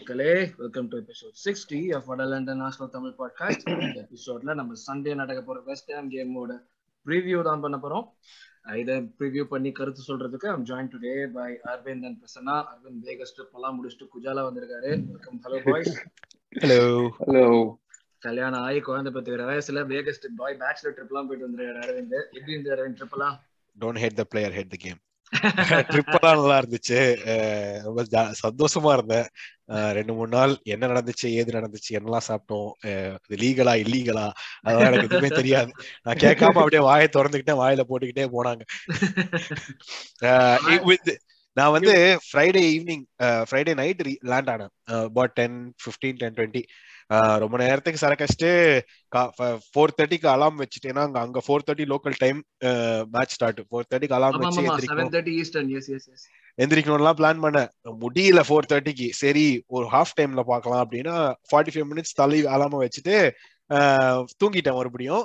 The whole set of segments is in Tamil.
மக்களே welcome to episode sixty of வடலண்டன் national Tamil podcast இந்த எபிசோட்ல நம்ம சண்டே நடக்க போற வெஸ்ட் ஹாம் கேமோட ப்ரிவியூ தான் பண்ண போறோம். இதை ப்ரிவியூ பண்ணி கருத்து சொல்றதுக்கு I'm join today by Aravind and Prasanna Aravind Vegas trip எல்லாம் முடிச்சுட்டு குஜாலா வந்திருக்காரு. Welcome hello boys hello hello கல்யாணம் ஆகி குழந்தை பத்துக்கிற வயசுல Vegas trip boy bachelor trip எல்லாம் போயிட்டு வந்துருக்காரு அரவிந்த் எப்படி இருந்த அரவிந்த் ட்ரிப் எல்லாம்? Don't hate the player hate the game ட்ரிப்பெல்லாம் நல்லா இருந்துச்சு. ரொம்ப ஜா- சந்தோஷமா இருந்தேன். ரெண்டு மூணு நாள் என்ன நடந்துச்சு ஏது நடந்துச்சு என்னெல்லாம் சாப்பிட்டோம். இது லீகலா இல்லீகலா அதெல்லாம் எனக்கு எதுவுமே தெரியாது. நான் கேட்காம அப்படியே வாயை திறந்துக்கிட்டே வாயில போட்டுக்கிட்டே போனாங்க. நான் வந்து Friday evening Friday night land ஆனேன். About ten fifteen ten twenty ரொம்ப நேரத்துக்கு சரக்கடிச்சிட்டு ஃபோர் தேர்ட்டிக்கு அலாம் வச்சுட்டேன்னா அங்க அங்க four thirty local time match start four தேர்ட்டிக்கு அலாம் வச்சு எந்திரிக்கணும். எந்திரிக்கணும்லாம் பிளான் பண்ணேன். முடியல ஃபோர் தேர்ட்டிக்கு சரி ஒரு ஹாஃப் டைம்ல பார்க்கலாம் அப்படின்னா ஃபார்ட்டி ஃபைவ் மினிட்ஸ் தள்ளி அலாம வச்சுட்டு அஹ், தூங்கிட்டேன் மறுபடியும்.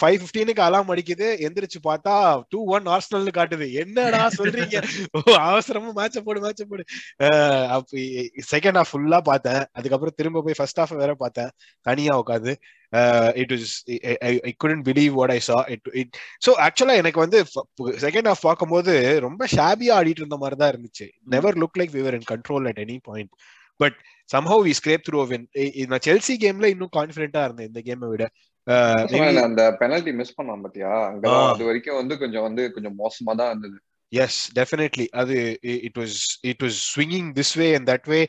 ஃபைவ் ஃபிஃப்டீனுக்கு அலாம் அடிக்குது. எந்திரிச்சு பார்த்தா டூ ஒன் ஆர்ஸ்னல்னு காட்டுது. என்னடா சொல்றீங்க? அவசரமா மேட்ச போடு மேட்ச போடு. அப்ப செகண்ட் ஹாஃப் ஃபுல்லா பார்த்தேன். அதுக்கப்புறம் திரும்ப போய் ஃபர்ஸ்ட் ஹாஃப் வேற பார்த்தேன். தனியா உட்காந்து it was I couldn't believe what I saw it it so ஆக்சுவலா எனக்கு வந்து செகண்ட் ஹாஃப் பார்க்கும்போது ரொம்ப ஷாபியா ஆடிட்டு இருந்த மாதிரி தான் இருந்துச்சு never look like we were in control at any point but somehow we scrape through win நான் செல்சி கேம்ல இன்னும் கான்பிடென்ட்டா இருந்தேன் இந்த கேமை விட. அந்த பெனல்டி மிஸ் பண்ணோம் பாத்தியா. அது வரைக்கும் வந்து கொஞ்சம் வந்து கொஞ்சம் மோசமா தான் இருந்தது. எஸ் டெஃபினெட்லி அது it was it was swinging this way and that way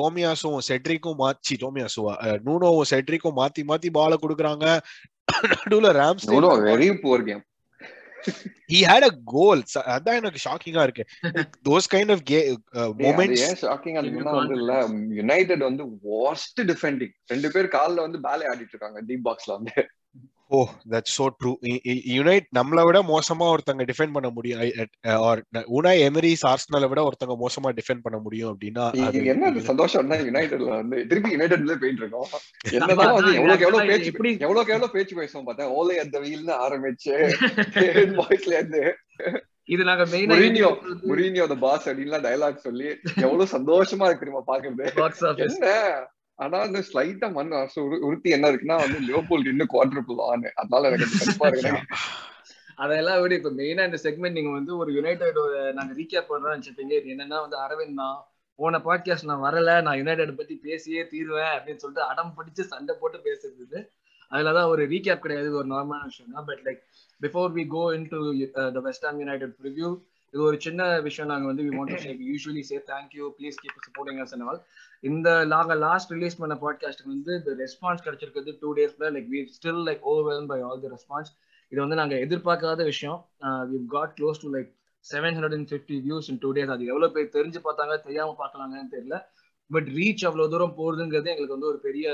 டோமியாஸும் செட்ரிக்கும் மாத்தி டோமியாசுவா நூனோவும் செட்ரிக்கும் மாத்தி மாத்தி பால கொடுக்குறாங்க. நடுவுல Rams very poor game he had a goal. அதான் எனக்கு ஷாக்கிங்கா இருக்கு. Those kind of கே moments ஏன் ஷாக்கிங் அதுனா வந்து இல்ல யுனைடெட் வந்து worst டிஃபெண்டிங் ரெண்டு பேர் கால்ல வந்து பேலே ஆடிட்டு இருக்காங்க டீப் பாக்ஸ்ல வந்து. Oh that's so true United நம்மள விட மோசமா ஒருத்தங்க டிஃபெண்ட் பண்ண முடியும். ஆர் உனாய் எமரிஸ் ஆர்சனலை விட ஒருத்தங்க மோசமா டிஃபெண்ட் பண்ண முடியும் அப்படின்னா என்ன அது சந்தோஷம்னா யுனைடெட்ல வந்து திருப்பி யுனைடெட்ல போயிட்டு இருக்கோம் என்னதான் வந்து எவ்வளவுக்கு எவ்வளவு பேச்சு எப்படி எவ்வளவுக்கு எவ்வளவு பேச்சு பேசுவோம் பார்த்தேன் ஓலை அந்த வீல்னு ஆரம்பிச்சு வாய்ஸ்ல இருந்து இது நாங்க மெயினா முரீனியோ முரீனியோ the பாஸ் அப்படின்லாம் டயலாக் சொல்லி எவ்வளவு சந்தோஷமா இருக்கு தெரியுமா பாக்குறது என்ன? ஆனா அந்த ஸ்லைட்டா மண் அரசு உரு- உறுத்தி என்ன இருக்குன்னா வந்து லியோபோல் இன்னும் குவார்டர் ஆனு. அதனால எனக்கு கடுப்பா இருக்கு. அதெல்லாம் விட. இப்ப மெயினா இந்த செக்மெண்ட் நீங்க வந்து ஒரு யுனைடெட் நாங்க ரீகேப் பண்றோம்னு நினைச்சிருப்பீங்க என்னன்னா வந்து அரவிந்த் தான். போன பாட்காஸ்ட் நான் வரல. நான் யுனைடெட் பத்தி பேசியே தீருவேன் அப்படின்னு சொல்லிட்டு அடம் பிடிச்சு சண்டை போட்டு பேசுறது. அதுலதான் ஒரு ரீகேப் கிடையாது. ஒரு நார்மலான விஷயம் தான். But like before we go in to the West United review இது ஒரு சின்ன விஷயம். நாங்க வந்து we want to shake usually say thank you please keep supporting us and all இந்த நாங்க லாஸ்ட் ரிலீஸ் பண்ண பாட்காஸ்ட்டுக்கு வந்து இந்த ரெஸ்பான்ஸ் கிடைச்சிருக்கிறது டூ டேஸ்ல like we still like overwhelm by all the response இது வந்து நாங்க எதிர்பார்க்காத விஷயம். We got close to like seven hundred and fifty views in two days அது எவ்வளவு பேர் தெரிஞ்சு பார்த்தாங்க தெரியாம பார்க்கலாங்கன்னு தெரியல. பட் ரீச் அவ்வளோ தூரம் போகுதுங்கிறது எங்களுக்கு வந்து ஒரு பெரிய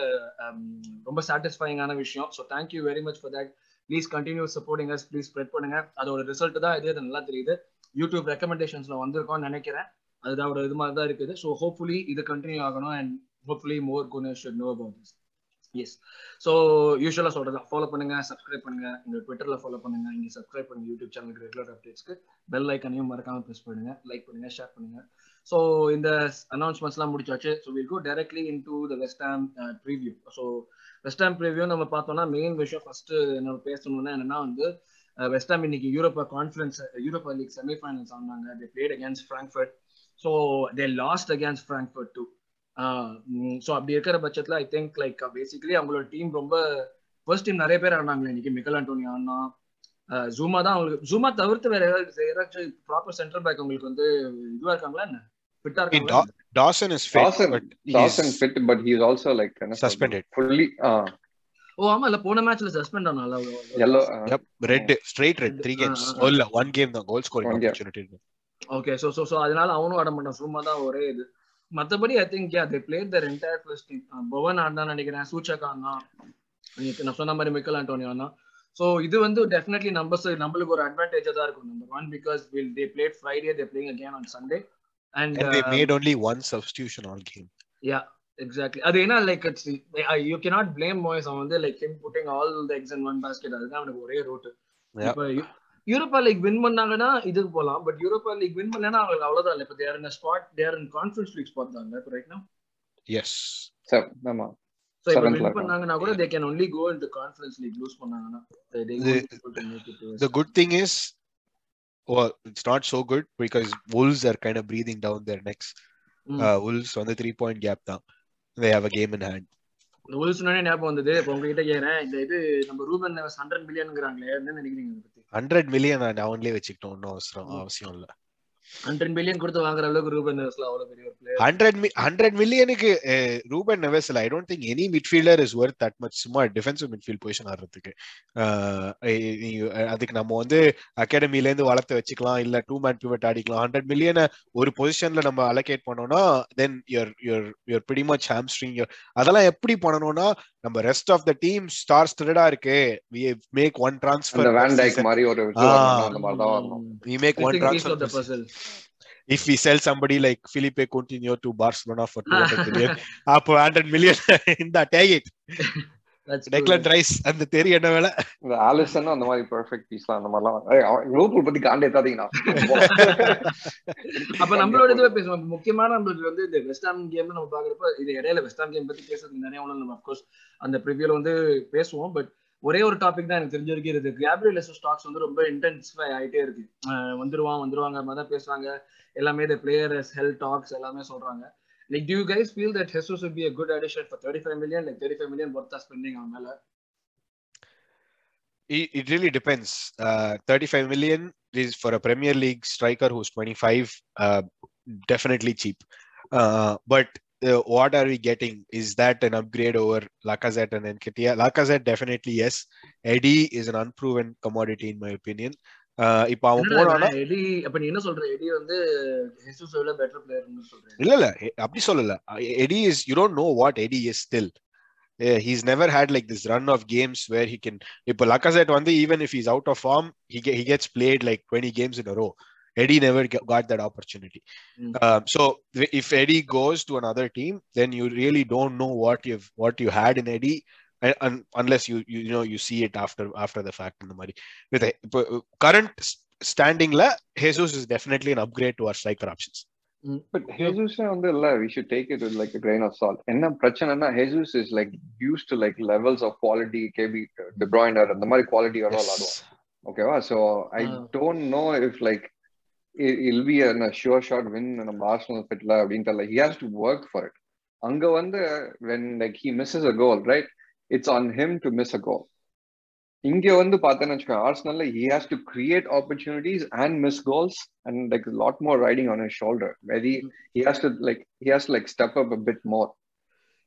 um, ரொம்ப சாட்டிஸ்ஃபைங்கான விஷயம். So thank you very much for that please continue supporting us please spread பண்ணுங்க. அதோட ரிசல்ட் தான் இது நல்லா தெரியுது. யூடியூப் ரெக்கமெண்டேஷன்ஸ்ல வந்திருக்கோம்னு நினைக்கிறேன். அதுதான் ஒரு இது மாதிரி தான் இருக்குது. ஸோ ஹோப்ஃபுல்லி இது கண்டினியூ ஆகணும் and hopefully more gooner should know about this yes so யூஸ்வலாக சொல்றதா ஃபாலோ பண்ணுங்க சப்ஸ்கிரைப் பண்ணுங்க. இந்த ட்விட்டர்ல ஃபாலோ பண்ணுங்க. இங்கே சப்ஸ்கிரைப் பண்ணுங்க யூடியூப் சேனலுக்கு ரெகுலர் அப்டேட்ஸ்க்கு பெல் ஐக்கனையும் மறக்காம ப்ரெஸ் பண்ணுங்க. லைக் பண்ணுங்க ஷேர் பண்ணுங்க. ஸோ இந்த அனௌன்ஸ்மெண்ட்ஸ்லாம் முடிச்சாச்சு. So will go directly in to the West Ham preview so West Ham preview நம்ம பார்த்தோம்னா மெயின் விஷயம் ஃபர்ஸ்ட் நம்ம பேசணும்னா என்னன்னா வந்து வெஸ்ட் ஹாம் இன்னைக்கு Europa conference Europa league semifinals ஆனாங்க they played against Frankfurt so they lost against Frankfurt two so அப்படி இருக்கிற பட்சத்தில் ஐ திங்க் லைக் பேசிக்கலி அவங்களோட டீம் ரொம்ப ஃபர்ஸ்ட் டீம் நிறைய பேர் ஆடினாங்களே இன்னைக்கு மிக்கல் ஆண்டோனி ஆனா ஜூமா தான் அவங்களுக்கு ஜூமா தவிர்த்து வேற ஏதாவது ஏதாச்சும் ப்ராப்பர் சென்ட்ரல் பேக் உங்களுக்கு வந்து இதுவா இருக்காங்களா என்ன? ஃபிட்டா இருக்காங்களா? Dawson is fit Dawson but Dawson he's fit but he is also like suspended. Fully oh ஆமா இல்ல போன மேட்ச்ல சஸ்பெண்ட் ஆனால yellow three Ah, games. ah, oh இல்ல one game தான் game. opportunity இருக்கு. ஓகே ஸோ ஸோ ஸோ அதனால அவனும் ஆட மாட்டான் சும்மா தான் ஒரே இது. மத்தபடி I think yeah they played their entire first team Bowen ஆடினான்னு நினைக்கிறேன் சூச்சக் ஆனா நான் சொன்ன மாதிரி மிக்கல் ஆண்டோனி ஆனா ஸோ இது வந்து டெஃபினெட்லி நம்பர்ஸ் நம்மளுக்கு ஒரு அட்வான்டேஜா தான் இருக்கும் number one because will they played Friday they playing again on Sunday and and they made only one substitution all game. Yeah exactly அது என்ன like it's you cannot blame Moyes அவன் வந்து like him putting all the eggs in one basket அதுதான் அவனுக்கு ஒரே ரூட். இப்போ யூரோப்பா லீக் வின் பண்ணாங்கன்னா இதுக்கு போலாம். பட் யூரோப்பா லீக் வின் பண்ணலன்னா அவங்களுக்கு அவ்வளவுதான் இல்ல. இப்ப they're in spot they're in conference league spot தான் இப்போ ரைட் நோ எஸ் சார் ஆமா. சோ இப்போ வின். பண்ணாங்கன்னா கூட they can only go into conference league lose பண்ணாங்கன்னா The good thing is, well, it's not so good because Wolves are kind of breathing down their necks. ம். Uh, Wolves on the three point gap now. They have a game in hand. இந்த உல்ஸ் ஞாபகம் வந்தது. இப்போ உங்ககிட்ட கேக்குறேன். இந்த இது நம்ம ரூபன் ஹண்ட்ரட் மில்லியன்ங்கிறாங்களே என்ன நினைக்கிறீங்க ஹண்ட்ரட் மில்லியன் நான் ஒன்லயே வச்சுக்கிட்டோம். ஒன்றும் அவசரம் அவசியம் இல்ல. ஹண்ட்ரட் மில்லியன் கொடுத்து வாங்குற அளவுக்கு ரூபன் நெவஸ்ல அவ்வளவு பெரிய ஒரு பிளேயர் ஹண்ட்ரட் ஹண்ட்ரட் மில்லியனுக்கு Ruben Neves I don't think any midfielder is worth that much சும்மா டிஃபென்சிவ் மிட்ஃபீல்ட் பொசிஷன் ஆடுறதுக்கு. அதுக்கு நம்ம வந்து அகாடமில இருந்து வளர்த்து வச்சுக்கலாம் இல்ல டூ மேன் பிவட் ஆடிக்கலாம். ஹண்ட்ரட் மில்லியனை ஒரு பொசிஷன்ல நம்ம அலோகேட் பண்ணோம்னா then your your your pity much hamstring அதெல்லாம் எப்படி பண்ணணும்னா நம்ம rest of the team star ஸ்டடா இருக்கு வி மேக் ஒன் அந்த டிரான்ஸ்ஃபர் வேன் டைக் மாதிரி ஒரு அந்த மாதிரி தான் வரணும் transfer of the puzzle. if we sell somebody like Felipe Coutinho to Barcelona for 200 million, அப்போ 100 million இந்த take it. அந்த தெரி என்ன வேலை இந்த ஆலிசன் அந்த மாதிரி பெர்ஃபெக்ட் பீஸ்லாம் அந்த மாதிரிலாம். லிவர்பூல் பத்தி காண்டே தாதீங்கண்ணா அப்ப நம்மளோட இதுவே பேசுவோம். முக்கியமான நம்மளுக்கு வந்து இந்த வெஸ்டாம் கேம் நம்ம பாக்குறப்ப இது இடையில வெஸ்டாம் கேம் பத்தி பேசுறதுக்கு நிறைய ஒண்ணு நம்ம அப்கோர்ஸ் அந்த ப்ரிவியூல வந்து பேசுவோம். பட் ஒரே ஒரு டாபிக் தான் எனக்கு தெரிஞ்ச வரைக்கும் இருக்கு கேப்ரியல் ஸ்டாக்ஸ் வந்து ரொம்ப இன்டென்சிஃபை ஆயிட்டே இருக்கு. வந்துருவான் வந்துருவாங்க மாதிரி தான் பேசுறாங்க. எல்லாமே இந்த பிளேயர்ஸ் ஹெல்த் டாக்ஸ் எல்லாமே சொல்றாங்க. Like, do you guys feel that Jesus would be a good addition for 35 million? Like 35 million worth of spending on Mela? It, it really depends. Uh, 35 million is for a Premier League striker who's 25, uh, definitely cheap. Uh, but uh, what are we getting? Is that an upgrade over Lacazette and Nketiah? Lacazette, definitely yes. Eddie is an unproven commodity, in my opinion. இப்போ அவன் போனானா எடி அப்ப நீ என்ன சொல்ற? எடி வந்து ஹெசூஸ் விட பெட்டர் பிளேயர்னு சொல்றேன். இல்ல இல்ல அப்படி சொல்லல. Eddie is you don't know what Eddie is still he's never had like this run of games where he can இப்போ லக்கசெட் வந்து even if is out of form he he gets played like twenty games in row Eddie never got that opportunity. So if Eddie goes to another team then you really don't know what you've what you had in Eddie unless you, you you know you see it after after the fact இந்த மாதிரி with இப்போ current standingல Jesus is definitely an upgrade to our striker options. But ஹேசூஸே வந்து இல்ல we should take it like grain of salt என்ன பிரச்சனைனா Jesus is like use to like levels of quality KB De Bruyne அந்த மாதிரி குவாலிட்டியோட விளாடுவோம் ஓகேவா so I Ah. Don't know if like he'll be sure shot win நம்ம ஆர்சனல் ஃபிட்ல அப்படின்ட்டு இல்லை. He has to work for it அங்க வந்து when like he misses a goal right It's on him to miss a goal இங்க வந்து பார்த்தேன்னு வச்சுக்கோங்க ஆர்சனல்ல he has to create opportunities and miss goals and like lot more riding on his shoulder very he has to like he has to like step up a bit more.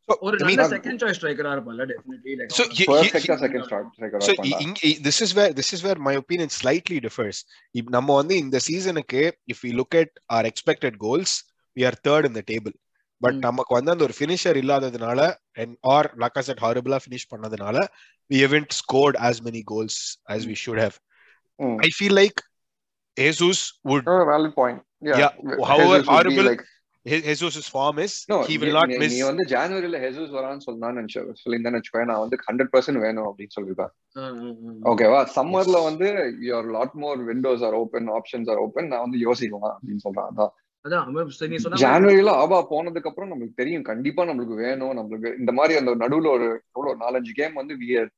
So, ஒரு I mean, நல்ல செகண்ட் சாய்ஸ் ஸ்ட்ரைக்கரா இருப்பான்ல definitely like So he- Perfect second start striker. so i- in- i- this is where this is where my opinion slightly differs if நம்ம வந்து இந்த சீசனுக்கு if we look at our expected goals we are third in the table but. நமக்கு வந்து அந்த ஒரு ஃபினிஷர் இல்லாததுனால and or லக்காசெட் ஹாரிபிளா ஃபினிஷ் பண்ணதுனால we haven't scored as many goals as we should have. i feel like jesus would Oh, valid point. Yeah. Yeah, Jesus however would be horrible like, Je- jesus's form is no, he will நீ- வந்து ஜனவரில ஹெசூஸ் வரான்னு சொன்னான்னு நினைச்சேன் சொல்லியிருந்தேன்னு வச்சுக்கோங்க நான் வந்து ஹண்ட்ரட் பர்சன்ட் வேணும் அப்படின்னு சொல்லிருப்பேன் ஓகேவா சம்மர்ல வந்து your lot more windows are open options are open நான் வந்து யோசிக்கலாம் அப்படின்னு சொல்றேன் அதான். ஜனவரில ஆபா போனதுக்கு அப்புறம் நம்மளுக்கு தெரியும். கண்டிப்பா நம்மளுக்கு வேணும். நம்மளுக்கு இந்த மாதிரி அந்த நடுவுல ஒரு எவ்வளவு நாலஞ்சு கேம் வந்து we are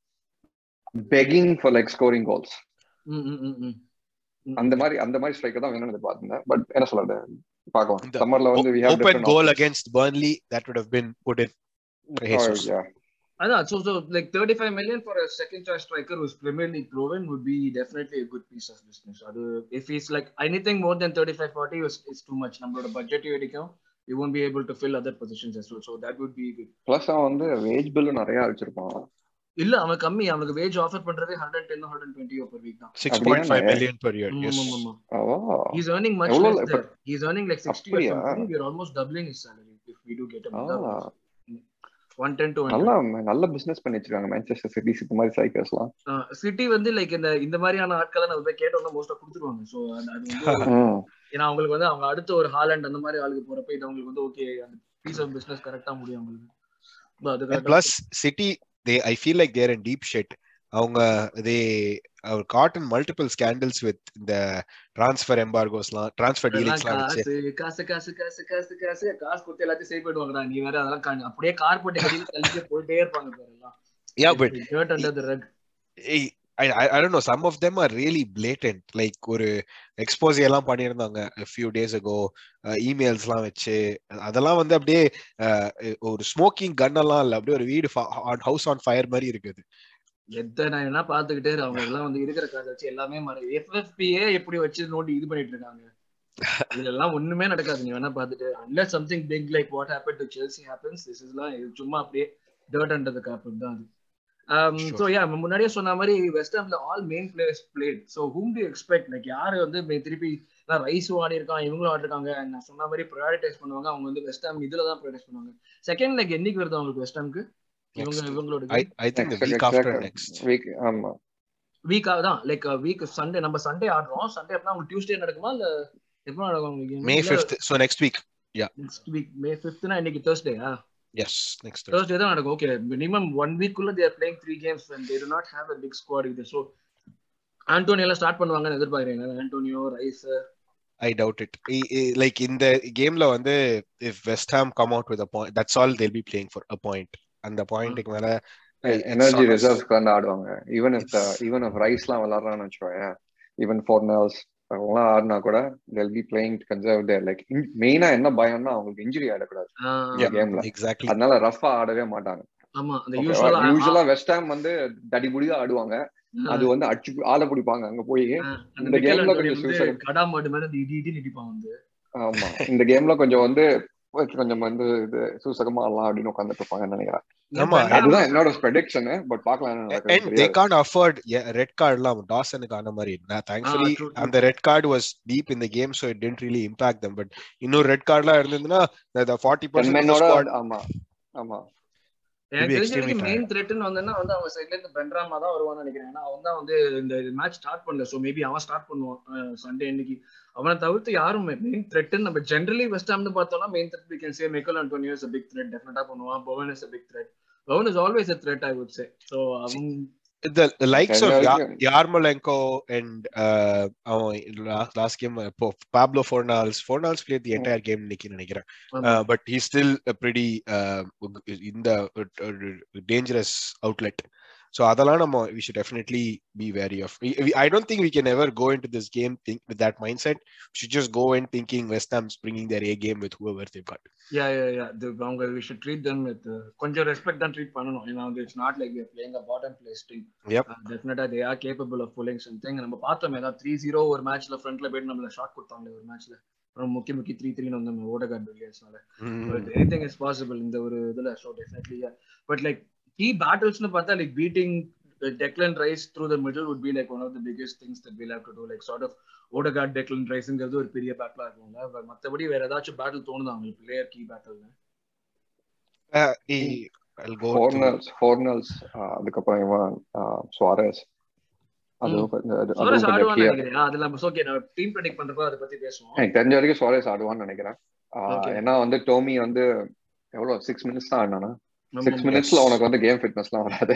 begging for like scoring goals. அந்த மாதிரி அந்த மாதிரி ஸ்ட்ரைக்கர் தான் வேணும்னு எதிர்பார்த்தேன் பட் என்ன சொல்றது? பார்க்கலாம். இந்த சம்மர்ல வந்து we have open different goal options. against burnley that would have been put in Oh, Jesus. yeah. அதான் so so like 35 million for a second choice striker who's Premier League proven would be definitely a good piece of business. அது if he's like anything more than 35 40 is, is too much. நம்மளோட பட்ஜெட் வெடிக்கும் we won't be able to fill other positions as well. So that would be good. Plus அவன் வந்து வேஜ் பில்லு நிறைய வச்சிருப்பான் இல்ல அவன் கம்மி அவனுக்கு வேஜ் ஆஃபர் பண்றதே 110 120 per week தான். 6.5 அப்படியா? million per year yes ஆமா, ஆமா, ஆமா. ஓ He's earning much எவ்வளவு less இப்ப- there. He's earning like 60 or அப்படியா? something. We're almost doubling his salary if we do get him. Ah, 110 to 120. நல்லா நல்ல பிசினஸ் பண்ணி வச்சிருக்காங்க மேன்செஸ்டர் சிட்டி இந்த மாதிரி ஸ்ட்ரைக்கர்ஸ்லாம் சிட்டி வந்து லைக் இந்த இந்த மாதிரியான ஆட்களை நம்ம போய் கேட்டோம்னா மோஸ்டா கொடுத்துருவாங்க. சோ அது வந்து ஏன்னா அவங்களுக்கு வந்து அவங்க அடுத்த ஒரு ஹாலண்ட் அந்த மாதிரி ஆளுக்கு போறப்ப இது அவங்களுக்கு வந்து ஓகே அந்த பீஸ் ஆஃப் பிசினஸ் கரெக்டா முடியும் அவங்களுக்கு. But அது And correct ah- plus, City, they I feel அவங்க they have gotten multiple scandals with இந்த டிரான்ஸ்ஃபர் எம்பார்கோஸ்லாம் டிரான்ஸ்ஃபர் அதெல்லாம் டீலிங்ஸ்லாம் வச்சு. காசு காசு காசு காசு காசு காசு கொடுத்து எல்லாத்தையும் சேவ் பண்ணிடுவாங்கடா நீ வேற அதெல்லாம் அப்படியே கார் போட்டு கட்டிட்டு தள்ளிட்டு போயிட்டே இருப்பாங்க பாரு எல்லாம். Yeah but under the rug. I, I, I don't know. Some of them are really blatant. Like ஒரு எக்ஸ்போஸ் எல்லாம் பண்ணியிருந்தாங்க a few days ago. இமெயில்ஸ்லாம் வச்சு. அதெல்லாம் வந்து அப்படியே ஒரு ஸ்மோக்கிங் கன் எல்லாம் இல்ல. அப்படியே ஒரு வீடு ஹவுஸ் ஆன் ஃபயர் மாதிரி இருக்குது. எத்த நான் என்ன பாத்துக்கிட்டே அவங்க எல்லாம் வந்து இருக்கிற காசை வச்சு எல்லாமே மாறி எஃப்எஃபியே எப்படி வச்சு நோட்டி இது பண்ணிட்டு இருக்காங்க? இதெல்லாம் ஒண்ணுமே நடக்காது. நீ வேணா பாத்துட்டு big like what happened to Chelsea happens this is எல்லாம் இது சும்மா அப்படியே under the carpet தான் அது. Um Sure. so yeah முன்னாடியே சொன்ன மாதிரி West ஹாம்ல all main players played whom do you expect? Like யாரு வந்து திருப்பி நான் ரைஸும் ஆடி இருக்கான் இவங்களும் ஆடி இருக்காங்க நான் சொன்ன மாதிரி ப்ரையாரிட்டைஸ் பண்ணுவாங்க. அவங்க வந்து வெஸ்ட் ஹாம் இதுல தான் ப்ரையாரிட்டைஸ் பண்ணுவாங்க. செகண்ட் லைக் என்னைக்கு வருது அவங்களுக்கு வெஸ்ட் ஹாம்க்கு இவங்க. இவங்களோட I, I think the Next, week exact- after next. Week ஆமா. வீக் தான் லைக் வீக் சண்டே நம்ம சண்டே ஆடுறோம். சண்டே அப்படின்னா உங்களுக்கு டியூஸ்டே நடக்குமா? இல்ல எப்போ நடக்கும் உங்களுக்கு May 5th so next week. Next week May ஃபிஃப்த்னா இன்னைக்கு தேர்ஸ்டேயா yes next Thursday. தேர்ஸ்டே தான் நடக்கும். ஓகே மினிமம் ஒன் வீக் குள்ள they're playing three games and they do not have a big squad இது ஆண்டோனியோ ஸ்டார்ட் பண்ணுவாங்கன்னு எதிர்பார்க்குறீங்க. Antonio Rice I doubt it. I- I- like in the gameல வந்து if West Ham come out with a point, that's all they'll be playing for a point. அந்த பாயிண்ட்க்கு மேல எனர்ஜி ரிசர்வ்ஸ்க்கு வந்து ஆடுவாங்க. ஈவன் இஃப் ஈவன் இஃப் ரைஸ்லாம் விளாடுறான்னு வச்சுக்கோங்க ஈவன் ஃபோர் நர்ஸ் அவங்களாம் ஆடினா கூட they'll be playing to conserve their like மெயினா என்ன பயம்னா அவங்களுக்கு இன்ஜுரி ஆயிடக்கூடாது. Yeah. கேம்ல exactly. அதனால ரஃபா ஆடவே மாட்டாங்க. ஆமா அந்த யூஸ்வலா யூஸ்வலா வெஸ்ட் ஹாம் வந்து தடிபுடியா ஆடுவாங்க. அது வந்து அடிச்சு ஆளை பிடிப்பாங்க அங்க போய். அந்த இந்த ஆண்டோனியோ கொஞ்சம் வந்து suicide. கடா மாடு மாதிரி அந்த இடி இடி நிடிப்பான் வந்து. ஆமா. இந்த கேம்ல கொஞ்சம் வந்து கொஞ்சம் வந்து இது சூசகமா ஆடலாம் அப்படின்னு உட்காந்துட்டு இருப்பாங்கன்னு நினைக்கிறேன் ஆமா, அதுதான் என்னோட ப்ரெடிக்ஷன் பட் பாக்கலாம் என்ன And நடக்குதுன்னு they தெரியாது. can't afford yeah, red card லாம் டாசனுக்கு ஆன மாதிரி true, true. அந்த red card was deep in the game so it didn't really impact them but இன்னொரு ரெட் கார்டுலாம் இருந்ததுன்னா the- the 40% Ten of the men-ஓட squad ஆமா ஆமா எனக்கு தெரிஞ்ச மெயின் த்ரெட்னு வந்தா வந்து அவங்க சைட்ல இருந்து பென்ராமா தான் வருவான்னு நினைக்கிறேன். ஏன்னா அவன் தான் வந்து இந்த மேட்ச் ஸ்டார்ட் பண்ணல. சோ மேபி அவன் ஸ்டார்ட் பண்ணுவான் சண்டே அன்னைக்கு. அவனை தவிர்த்து யாரும் மெயின் த்ரெட்னு நம்ம ஜென்ரலி வெஸ்ட் ஹாம்னு பார்த்தோம்னா main threat we can say Michael Antonio is a big threat. டெஃபினட்டா பண்ணுவான். Bowen is a big threat. Bowen is always a threat i would say. So அவன் the, the likes of Ten Ya- men- Yarmolenko and uh, அவன் last, last game uh, Po- Pablo Fornals Fornals played the entire game இன்னைக்கு நினைக்கிறேன் uh, but he's still a pretty uh, in the uh, uh, dangerous outlet so அதெல்லாம் நம்ம we should definitely be wary of we, we- I don't think we can ever go into this game think with that mindset we should just go in thinking West Ham's bringing their A game with whoever they've got யா யா யா அவங்க we should treat them with uh, கொஞ்சம் ரெஸ்பெக்ட் தான் ட்ரீட் பண்ணணும் ஏன்னா வந்து it's not like we are playing a bottom place team Yep. டெஃபினட்டா they are capable of pulling something நம்ம பார்த்தோம் ஏதாவது த்ரீ ஜீரோ ஒரு மேட்ச்ல ஃப்ரண்ட்ல போயிட்டு நம்மள ஷாட் கொடுத்தாங்களே ஒரு மேட்ச்ல அப்புறம் முக்கிய முக்கிய த்ரீ த்ரீ வந்து நம்ம ஓடகார்ட் பில்லியர்ஸ்னால பட் எனிதிங் இஸ் பாசிபிள் இந்த ஒரு இதுல so definitely but like key பேட்டில்ஸ்னு பார்த்தா like beating Declan Rice through the middle would be like one of the biggest things that we'll have to do. Like sort of Odegaard Declan ரைஸ்ங்கிறது ஒரு பெரிய பேட்டிலா இருக்கும்ல. பட் மத்தபடி வேற ஏதாச்சும் பேட்டில் தோணுதா உங்களுக்கு? Player key battle uh, he- I'll go to- Fornals Fornals அதுக்கப்புறம் இவன் சுவாரஸ் தெரிஞ்ச வரைக்கும் சுவாரஸ் ஆடுவான்னு நினைக்கிறேன். ஏன்னா வந்து டோமி வந்து எவ்வளவு சிக்ஸ் மினிட்ஸ் தான் ஆடினானா? நம்ம- சிக்ஸ் மினிட்ஸ்ல உனக்கு வந்து கேம் ஃபிட்னஸ்லாம் வராது.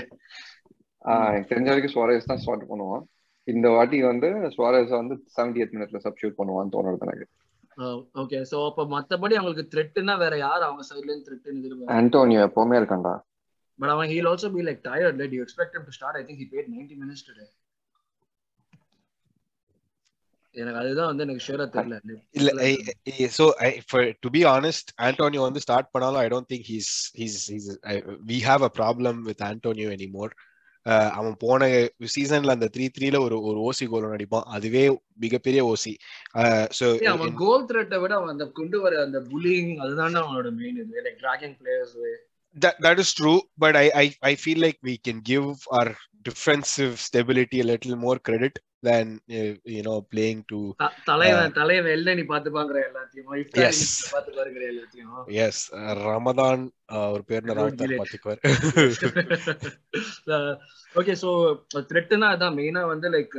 எனக்கு தெரிஞ்ச வரைக்கும் சுவாரஸ் தான் ஸ்டார்ட் பண்ணுவான். இந்த வாட்டி வந்து சுவாரஸ் வந்து செவன்டி எயிட் மினிட்ல சப்ஸ்டியூட் பண்ணுவான்னு தோணுது எனக்கு. ஓகே சோ அப்ப மத்தபடி அவங்களுக்கு த்ரெட்னா வேற யார்? அவங்க சைடுல இருந்து த்ரெட்னு எதிர்பார்க்க ஆண்டோனியோ எப்பவுமே இருக்கான்டா. பட் அவன் he'll also be like tired like you expect to start I think he played 90 minutes today எனக்கு அதுதான் வந்து எனக்கு ஷூரா தெரியல இல்ல I, for to be honest antonio வந்து ஸ்டார்ட் பண்ணாலும் think he's he's he's I, we have a problem with antonio anymore Uh, அவன் போன சீசன்ல அந்த த்ரீ த்ரீல ஒரு ஒரு ஓசி கோல் அடிப்பான் அதுவே மிகப்பெரிய ஓசி ஸோ அவன் கோல் த்ரெட்டை விட அவன் அந்த கொண்டு வர அந்த புல்லிங் அதுதானே அவனோட மெயின் இது like dragging players that that is true but I, I i feel like we can give our defensive stability a little more credit than uh, you know playing to the- தலைவன் தலைவன் எல்ல நீ பாத்து பாக்குற எல்லாத்தையும். இன்னைக்கு பாத்து பாக்குற எல்லாத்தையும். Yes. Uh, ramadan uh, ஒரு. பாத்துக்குவார் ஓகே சோ த்ரெட்னா அதான் மெயினா வந்து லைக்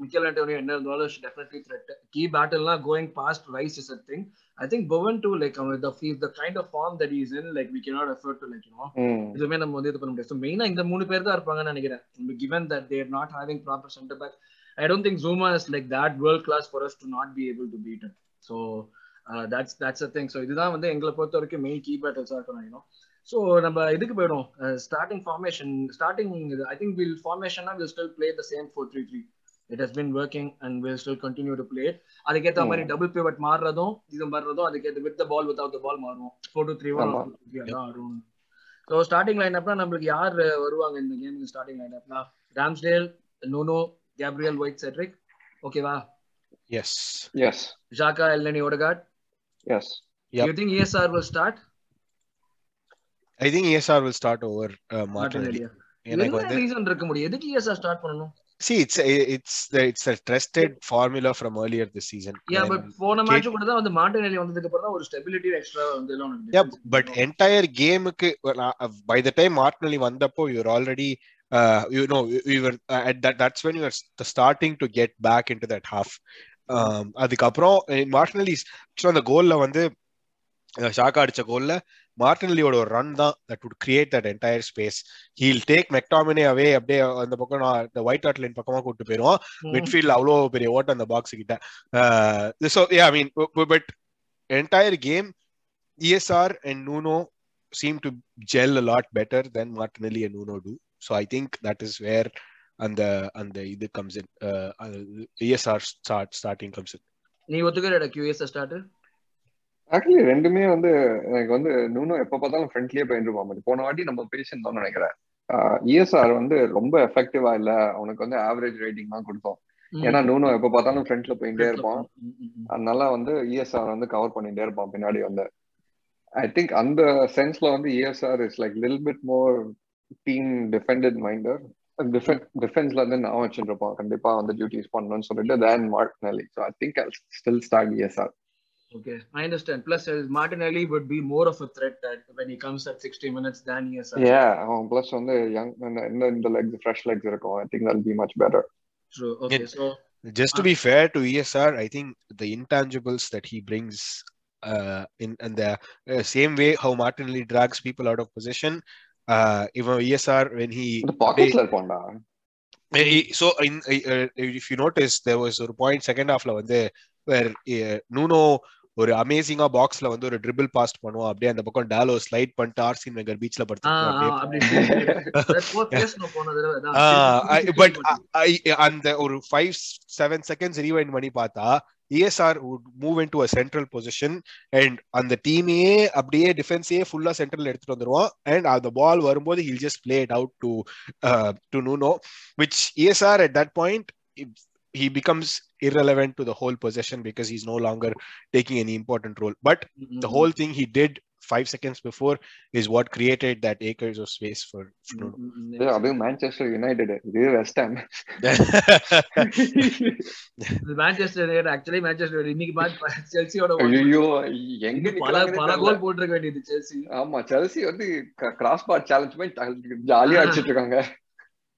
மிக்கல் ஆண்டோனியோ என்ன இருந்தாலும் definitely threat key பேட்டில்லாம் going past Rice is a thing I think Bowen to like the feel the kind of form that is in like we cannot afford to like you hmm. இதுவுமே நம்ம வந்து இது பண்ண முடியாது. ஸோ மெயினா இந்த மூணு பேர் தான் இருப்பாங்கன்னு நினைக்கிறேன். Given that they're not having proper centre back I don't think Zouma is like that world class for us to not be able to beat it so that's that's a thing so இதுதான் வந்து எங்களை பொறுத்த வரைக்கும் மெயின் கீ பேட்டல்ஸாக இருக்கும் நினைக்கிறோம் ஸோ நம்ம இதுக்கு போயிடும் starting formation starting I think will ஃபார்மேஷனா will still play the same four three three it has been working and will still continue to play அதுக்கேற்ற மாதிரி டபுள் பிவட் மாறுறதும் இது மாறுறதும் அதுக்கேற்ற with the ball without the ball மாறும். ஃபோர் டூ த்ரீ ஒன் ஆடும் ஸோ ஸ்டார்டிங் லைனப்னா நம்மளுக்கு யார் வருவாங்க இந்த கேமுக்கு starting லைனப்னா Ramsdale Nuno Gabriel White Cedric ஓகேவா yes Yes. Xhaka Elneny Odegaard Yes. Yep. You think ESR will start i think esr will start over uh, martinelli Martinelli எனக்கு வந்து ரீசன் இருக்க முடியும் எதுக்கு ESR ஸ்டார்ட் பண்ணணும் see it's it's it's a trusted formula from earlier this season yeah And- but போன மேட்ச் கூட தான் வந்து மார்டினெல்லி வந்ததுக்கு அப்புறம் தான் ஒரு ஸ்டெபிலிட்டி எக்ஸ்ட்ரா வந்து எல்லாம் உனக்கு yeah but entire கேமுக்கு by the time martinelli வந்தப்போ you were already uh, you know we- we were uh, at that that's when you were st- starting to get back into that half um, அதுக்கப்புறம் மார்டினலி அந்த கோல்ல வந்து ஷாக்கா அடிச்ச கோல்ல மார்டினலியோட ஒரு ரன் தான் that would create that entire space he'll take McTominay away அப்படியே அந்த பக்கம் நான் இந்த ஒயிட் ஹாட் லைன் பக்கமா கூட்டு போயிருவோம். மிட்ஃபீல்ட் அவ்வளோ பெரிய ஓட்டம் அந்த பாக்ஸ் கிட்ட so I mean but entire game ESR and Nuno seem to gel a lot better than Martinelli and Nuno do. So I think that is where and the and the இது comes in. Uh, uh, ESR start starting comes in. நீ ஒத்துக்கிறடா QS ஸ்டார்ட் ஆக்சுவலி ரெண்டுமே வந்து எனக்கு வந்து நூனோ எப்ப பார்த்தாலும் ஃப்ரெண்ட்லியே போயிட்டு இருப்பான் போன வாட்டி நம்ம பேசியிருந்தோம்னு நினைக்கிறேன். இஎஸ்ஆர் வந்து ரொம்ப எஃபெக்டிவா இல்ல. அவனுக்கு வந்து ஆவரேஜ் ரேட்டிங் தான் கொடுத்தோம். ஏன்னா நூனோ எப்ப பார்த்தாலும் ஃப்ரண்ட்ல போயிட்டே இருப்பான். அதனால வந்து இஎஸ்ஆர் வந்து கவர் பண்ணிட்டே இருப்பான் பின்னாடி வந்து. ஐ திங்க் அந்த சென்ஸ்ல வந்து இஎஸ்ஆர் இஸ் லைக் லில் bit more team defended minder டிஃபென்ஸ்ல இருந்து நான் வச்சுட்டு இருப்பான் கண்டிப்பா வந்து டியூட்டிஸ் பண்ணணும்னு சொல்லிட்டு then marginally so I think I still start ESR Okay, I understand. Plus, uh, Martinelli would be more of a threat that when he comes at 60 minutes than ESR. Yeah, அவன் பிளஸ் வந்து யங் இந்த இந்த லெக்ஸ் ஃப்ரெஷ் லெக்ஸ் இருக்கும் I think that be much better True. Okay, Yeah. so Just to be fair to ESR, I think the intangibles that he brings uh, in and the uh, same way how Martinelli drags people out of position. Uh, even ESR when he இந்த பாக்கெட்ல இருப்பான்டா. He- so in uh, if you notice there was ஒரு பாயிண்ட் செகண்ட் ஹாஃப்ல வந்து வேர் நூனோ ஒரு அமேசிங்கா பாக்ஸ்ல வந்து ஒரு ட்ரிபிள் பாஸ்ட் பண்ணுவோம் அப்படியே அந்த பக்கம் டாலோ ஸ்லைட் பண்ணிட்டு ஆர்சின் வெங்கர் பீச்ல படுத்து. பட் அந்த ஒரு ஃபைவ் செவன் செகண்ட்ஸ் ரீவைண்ட் பண்ணி பார்த்தா ESR would move in to a central position and அந்த டீமையே அப்படியே டிஃபென்ஸையே ஃபுல்லா சென்ட்ரல் எடுத்துட்டு வந்துருவோம் அண்ட் அந்த பால் வரும்போது he'll just play it out to to Nuno which ESR at that point he becomes irrelevant to the whole possession because he's no longer taking any important role. But the whole thing he did five seconds before is what created that acres of space for, for Nuno. இது அதுவும் மான்செஸ்டர் யுனைடெட் இது West Ham Manchester actually Manchester இன்னைக்கு மேட்ச் செல்சியோட ஐயோ எங்க பல பல கோல் போட்டிருக்க வேண்டியது செல்சி ஆமா செல்சி வந்து கிராஸ் பார் சேலஞ்ச் பண்ணி ஜாலியா அடிச்சிட்டு இருக்காங்க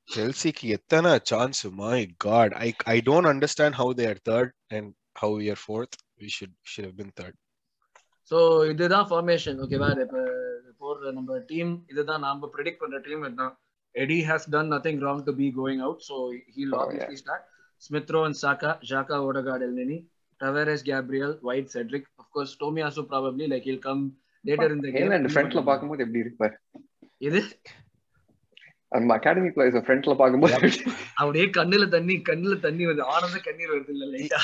Chelsea ki எத்தனை chance my god I I don't understand how they are third and how we are fourth we should should have been third so இதுதான் ஃபார்மேஷன் ஓகேவா இப்ப போடுற நம்ம டீம் இதுதான் நாம ப்ரெடிக்ட் பண்ற டீம் இதுதான். Eddie has done nothing wrong to be going out so he'll obviously start Smith Rowe and Saka Xhaka Odegaard Elneny Tavares Gabriel White Cedric of course Tomiyasu probably like he'll come later in the Haaland ஃப்ரண்ட்ல பாக்கும்போது எப்படி இருப்பார்? இது? நம்ம அகாடமி பிளேயர்ஸ் ஃப்ரண்ட்ல பாக்கும்போது அப்படியே கண்ணுல தண்ணி கண்ணுல தண்ணி வருது ஆனந்த கண்ணீர் வருது இல்ல லைட்டா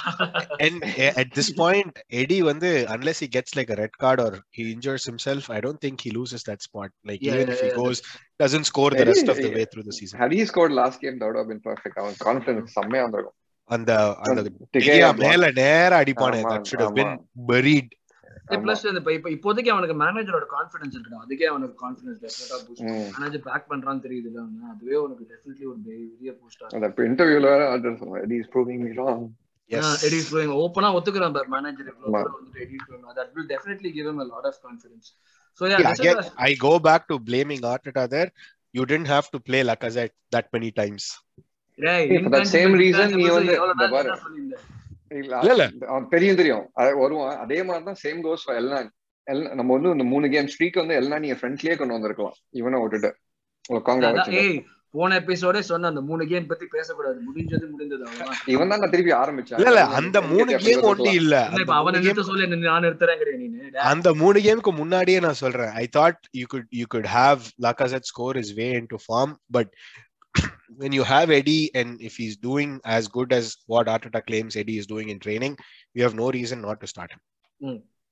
and uh, at this point Eddie வந்து unless he gets like a red card or he injures himself I don't think he loses that spot like Yeah, even yeah, if he yeah, goes doesn't score the rest of the Eddie- way through the season had he scored last game that would have been perfect அவன் கான்ஃபிடன்ஸ் செம்மையா வந்திருக்கும் அந்த அந்த மேல நேரா அடிப்பானே should have been ஆமா. buried பிளஸ் இந்த இப்ப இப்ப இப்போதைக்கு அவனுக்கு மேனேஜரோட கான்ஃபிடன்ஸ் இருக்குடா அதுக்கே அவனுக்கு கான்ஃபிடன்ஸ் டெஃபினட்டா பூஸ்ட். மேனேஜர் பேக் பண்றான்னு தெரியுது அதுவே உனக்கு டெஃபினெட்லி ஒரு பெரிய பூஸ்டா அந்த இன்டர்வியூல ஆர்டர் சொன்னேன் it is proving me wrong as Eddie's blowing ஓப்பனா ஒத்துக்கிறான் பார் மேனேஜர் இவ்வளவு வந்துட்டு Eddie's blowing that will definitely give him a lot of confidence. So Yeah, yeah again, I go back to blaming Arteta there. You didn't have to play Lacazette that many times. For that same reason நீ வந்து. இல்ல, தெரியும் தெரியும். வருவான். அதே மாதிரி தான் சேம் கோஸ் எல்லாம் எல்லாம் நம்ம வந்து இந்த மூணு கேம் ஸ்ட்ரீக் வந்து எல்லாம் நீ ஃப்ரெண்ட்லயே கொண்டு வந்திருக்கலாம். இவனை விட்டுட்டு. போன எபிசோடே சொன்ன அந்த மூணு கேம் பத்தி பேசக்கூடாது. முடிஞ்சது முடிந்தது அவ்வளவுதான். இவன் தான் நான் திருப்பி ஆரம்பிச்சேன். இல்ல இல்ல அந்த மூணு கேம் ஒண்டி இல்ல. அவனை நிறுத்த சொல்லி என்ன நான் நிறுத்துறேங்கிறியா நீனு அந்த மூணு கேமுக்கு முன்னாடியே நான் சொல்றேன். I thought you could you could have Lacazette score his way into form but when you have Eddie and if he's doing as good as what Arteta claims Eddie is doing in training you have no reason not to start him.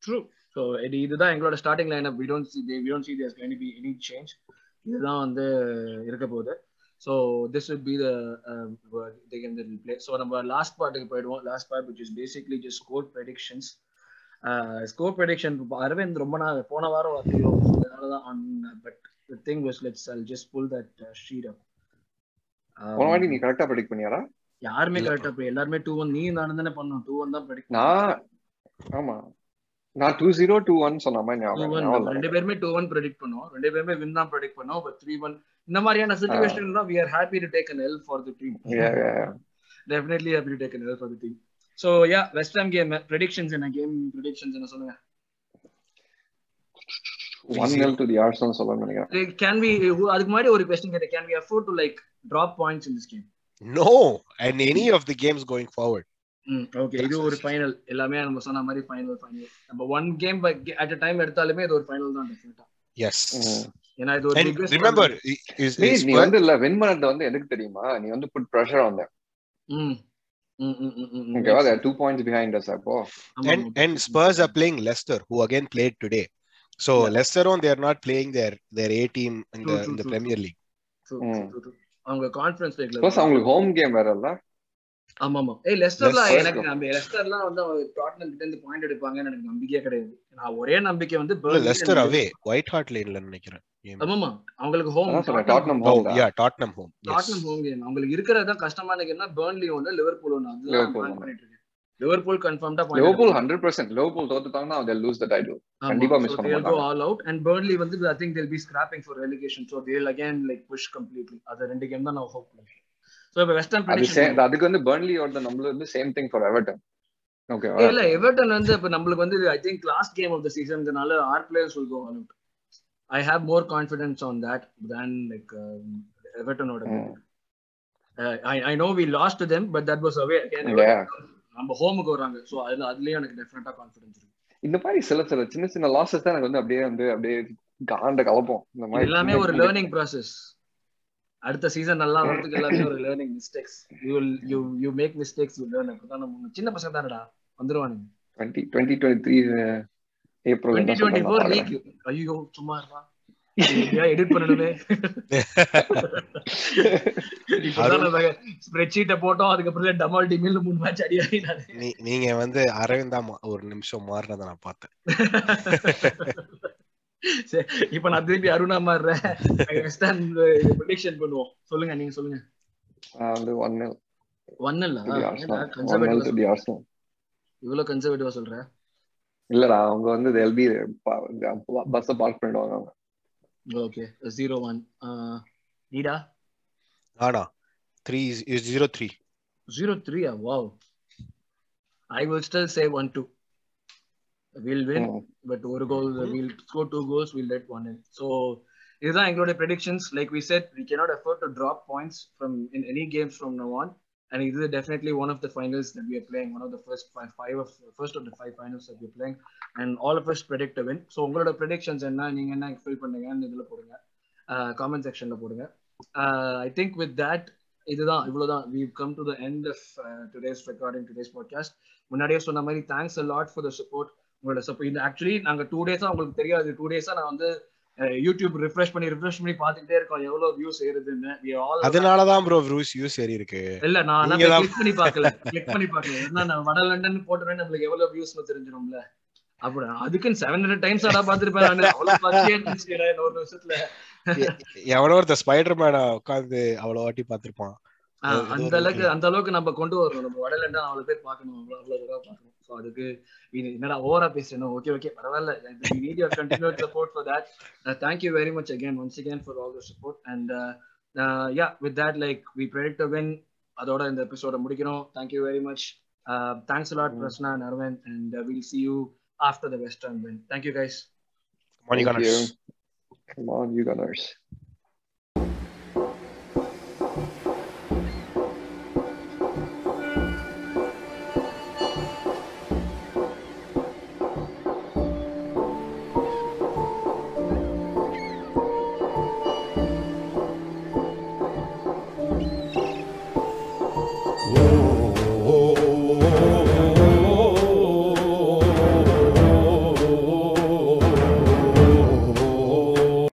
True so இது இதுதான் எங்களோட starting line up we don't see we don't see there's going to be any change இதுதான் வந்து இருக்க போகுது. So this would be the game that will play so நம்ம லாஸ்ட் பார்ட்டுக்கு போயிடுவோம். Last part which is basically just score predictions score prediction Aravind ரொம்ப நாள் போன வாரம் வரலையோ அதனால தான் on but the thing was let's I'll just pull that sheet up போன வாட்டி நீ கரெக்டா ப்ரெடிக்ட் பண்ணியாரா யாருமே. கரெக்டா எல்லாருமே டூ ஒன் நீ நானும் தானே பண்ணோம். டூ ஒன் தான் ப்ரெடிக்ட் நான் ஆமா. நான் டூ ஜீரோ டூ ஒன் சொன்ன மாதிரி ரெண்டு. பேருமே டூ ஒன் ப்ரெடிக்ட் பண்ணோம். ரெண்டு பேருமே வின் தான் ப்ரெடிக்ட் பண்ணோம் பட் த்ரீ ஒன் இந்த மாதிரியான சுச்சுவேஷன் தான் we are happy to take an L for the team. Definitely happy to take an L for the team so yeah West Ham game predictions என்ன? கேம் ப்ரெடிக்ஷன்ஸ் என்ன சொல்லுங்க? One nil to the Arsenal சொல்லணும்னு நினைக்கிறேன் கேன் வி அதுக்கு முன்னாடி ஒரு கேட்டேன். Can we afford to like drop points in this game no and any of the games going forward. Okay இது ஒரு ஃபைனல் எல்லாமே நம்ம சொன்ன மாதிரி ஃபைனல் ஃபைனல் நம்ம one game at a time எடுத்தாலுமே இது ஒரு ஃபைனல் தான் டெஃபினட்டா ம். ஏன்னா இது ஒரு நீ வந்து இல்ல வின் பண்ணது வந்து எதுக்கு தெரியுமா? நீ வந்து புட் ப்ரெஷர் ஆன் them. ம் ம் ஓகேவா they're two points behind us அப்போ. ஆமா, and and Spurs are playing Leicester, who again played today. So Yeah. Leicester on they are not playing their their A team in True, the true, in the true, Premier League. True, ம். true, true, true. அவங்க கான்ஃபரன்ஸ் லீக்ல ப்ளஸ் அவங்களுக்கு ஹோம் கேம் வேற இல்ல ஆமா ஆமா ஏய் லெஸ்டர்லாம். எனக்கு நம்ம லெஸ்டர்லாம் வந்து அவங்க டாட்னம் கிட்ட இருந்து பாயிண்ட் எடுப்பாங்கன்னு எனக்கு நம்பிக்கையே கிடையாது நான் ஒரே நம்பிக்கை வந்து இல்ல, Burnley Leicester and- away, White Hart Laneல நினைக்கிறேன். ஆமாமா அவங்களுக்கு ஹோம் அதான் சொல்றேன் டாட்னம் டாட்னம் Oh ஹோம் தான் yeah, Tottenham home. Yes. Tottenham home game அவங்களுக்கு இருக்கிறதா கஷ்டமான கேம்னா பெர்ன்லி ஒன்னு லிவர்பூல் ஒன்னு அதுதான். பண்ணிட்டு இருக்கேன் லிவர்பூல் கன்ஃபார்ம்டா லிவர்பூல் ஹண்ட்ரட் பர்சன்ட் லிவர்பூல் தோத்துட்டாங்கன்னா they lose the title. கண்டிப்பா miss பண்ண go மாட்டாங்க. all out. And Burnley வந்து I think they'll be scrapping for relegation. So they'll again like push completely. அது ரெண்டு கேம் தான் நான் ஹோப் பண்றேன் சோ இப்போ வெஸ்ட் ஹாம் அது prediction same- அதுக்கு வந்து பர்ன்லியோட நம்மளுக்கு வந்து சேம் திங் ஃபார் எவர்டன் ஏய், இல்ல எவர்டன் வந்து இப்ப நம்மளுக்கு வந்து I think last game of the சீசன்னால our players will go out I have more confidence on that then like எவர்டனோட. I I know we lost them but that was away again Yeah. நம்ம ஹோமுக்கு வராங்க. சோ அதுல அதுலயும் எனக்கு டெஃபினட்டா கான்ஃபிடன்ஸ் இருக்கு. இந்த மாதிரி சில சில சின்ன சின்ன லாசஸ் தான் எனக்கு வந்து அப்படியே வந்து அப்படியே காண்ட கலப்போம். இந்த மாதிரி எல்லாமே ஒரு லேர்னிங் ப்ராசஸ் அடுத்த சீசன் நல்லா வரதுக்கு எல்லாமே ஒரு learning mistakes you you you make mistakes you learn அப்பதான் நம்ம சின்ன பசங்க தானடா? வந்துருவானுங்க. 20 2023 April twenty twenty four league ஐயோ சும்மா எடிட் பண்ணணுமே. இப்பதான் நம்ம ஸ்ப்ரெட் ஷீட்டை போட்டோம் அதுக்கப்புறம் டமால் டிமில் மூணு மேட்ச் அடி ஆகி நானு நீ நீங்க வந்து அரவிந்தா ஒரு நிமிஷம் மாறினதை நான் பார்த்தேன். இப்ப நான் திருப்பி அருணா மாறுறேன். ப்ரெடிக்ஷன் பண்ணுவோம். சொல்லுங்க நீங்க சொல்லுங்க. வந்து 1 nil. ஒன் இல்ல to the Arsenal. 1 nil to conservative the Arsenal. இவ்வளவு கன்சர்வேட்டிவா சொல்ற? இல்லடா அவங்க வந்து பஸ் பார்க் பண்ணிடுவாங்க அவங்க. ஓகே ஜீரோ ஒன் நீடா ஆனா three zero three zero த்ரீயா wow I will still say one two will win ம். பட் ஒரு goal will score two goals will let one in so இதுதான் எங்களுடைய predictions like we said we cannot afford to drop points from in any games from now on And இது definitely one of the finals that we are playing one of the first five five of first of the five finals that we playing and all of us predict win so உங்களோட ப்ரெடிக்ஷன்ஸ் என்ன நீங்க என்ன ஃபில் பண்ணுங்கன்னு இதில் போடுங்க. காமெண்ட் செக்ஷன்ல போடுங்க. ஐ திங்க் வித் தட் இதுதான் இவ்வளவுதான். We come to the end of today's recording today's podcast முன்னாடியே சொன்ன மாதிரி thanks a lot for the support உங்களோட சப்போர்ட் இந்த ஆக்சுவலி நாங்க டூ டேஸா உங்களுக்கு தெரியாது. டூ டேஸா நான் வந்து யூடியூப் ரிஃப்ரெஷ் பண்ணி ரிஃப்ரெஷ் பண்ணி பார்த்துக்கிட்டே இருக்கோம். எவ்வளவு வியூஸ் ஏறுதுன்னு. We all- அதனாலதான் ப்ரோ வ்ரூஸ் யூஸ் ஏறி இருக்கு இல்ல நான் தான் கிளிக் பண்ணி பார்க்கல. கிளிக் பண்ணி பார்க்கல. என்ன நான் வட லண்டன் போட்டோன்னே நம்மளுக்கு எவ்வளவு வியூஸ் தெரிஞ்சிடும்ல. அப்படி அதுக்குன்னு செவன் ஹண்ட்ரட் டைம்ஸ் ஆடா பாத்துருப்பேன் ஒரு வருஷத்துல எவனோ ஒருத்த ஸ்பைடர் மேன உட்காந்து அவ்வளவு வாட்டி பாத்திருப்பான் அந்த அளவுக்கு அந்த அளவுக்கு நம்ம கொண்டு வரணும். நம்ம வடலண்டா அவ்வளவு பேர் பார்க்கணும். அவ்வளவு அவ்வளவு தூரம் பார்க்கணும். ஸோ அதுக்கு என்னடா ஓவரா பேசுறேன் ஓகே ஓகே பரவாயில்ல we need your continued support for that uh, thank you very much again once again for all the support and uh, uh, yeah with that like we predict a win அதோட இந்த எபிசோட முடிக்கிறோம் thank you very much uh, thanks a lot Mm. Prasna and Arvind and uh, we'll see you after the western win thank you Gunners. Come on, you gunners.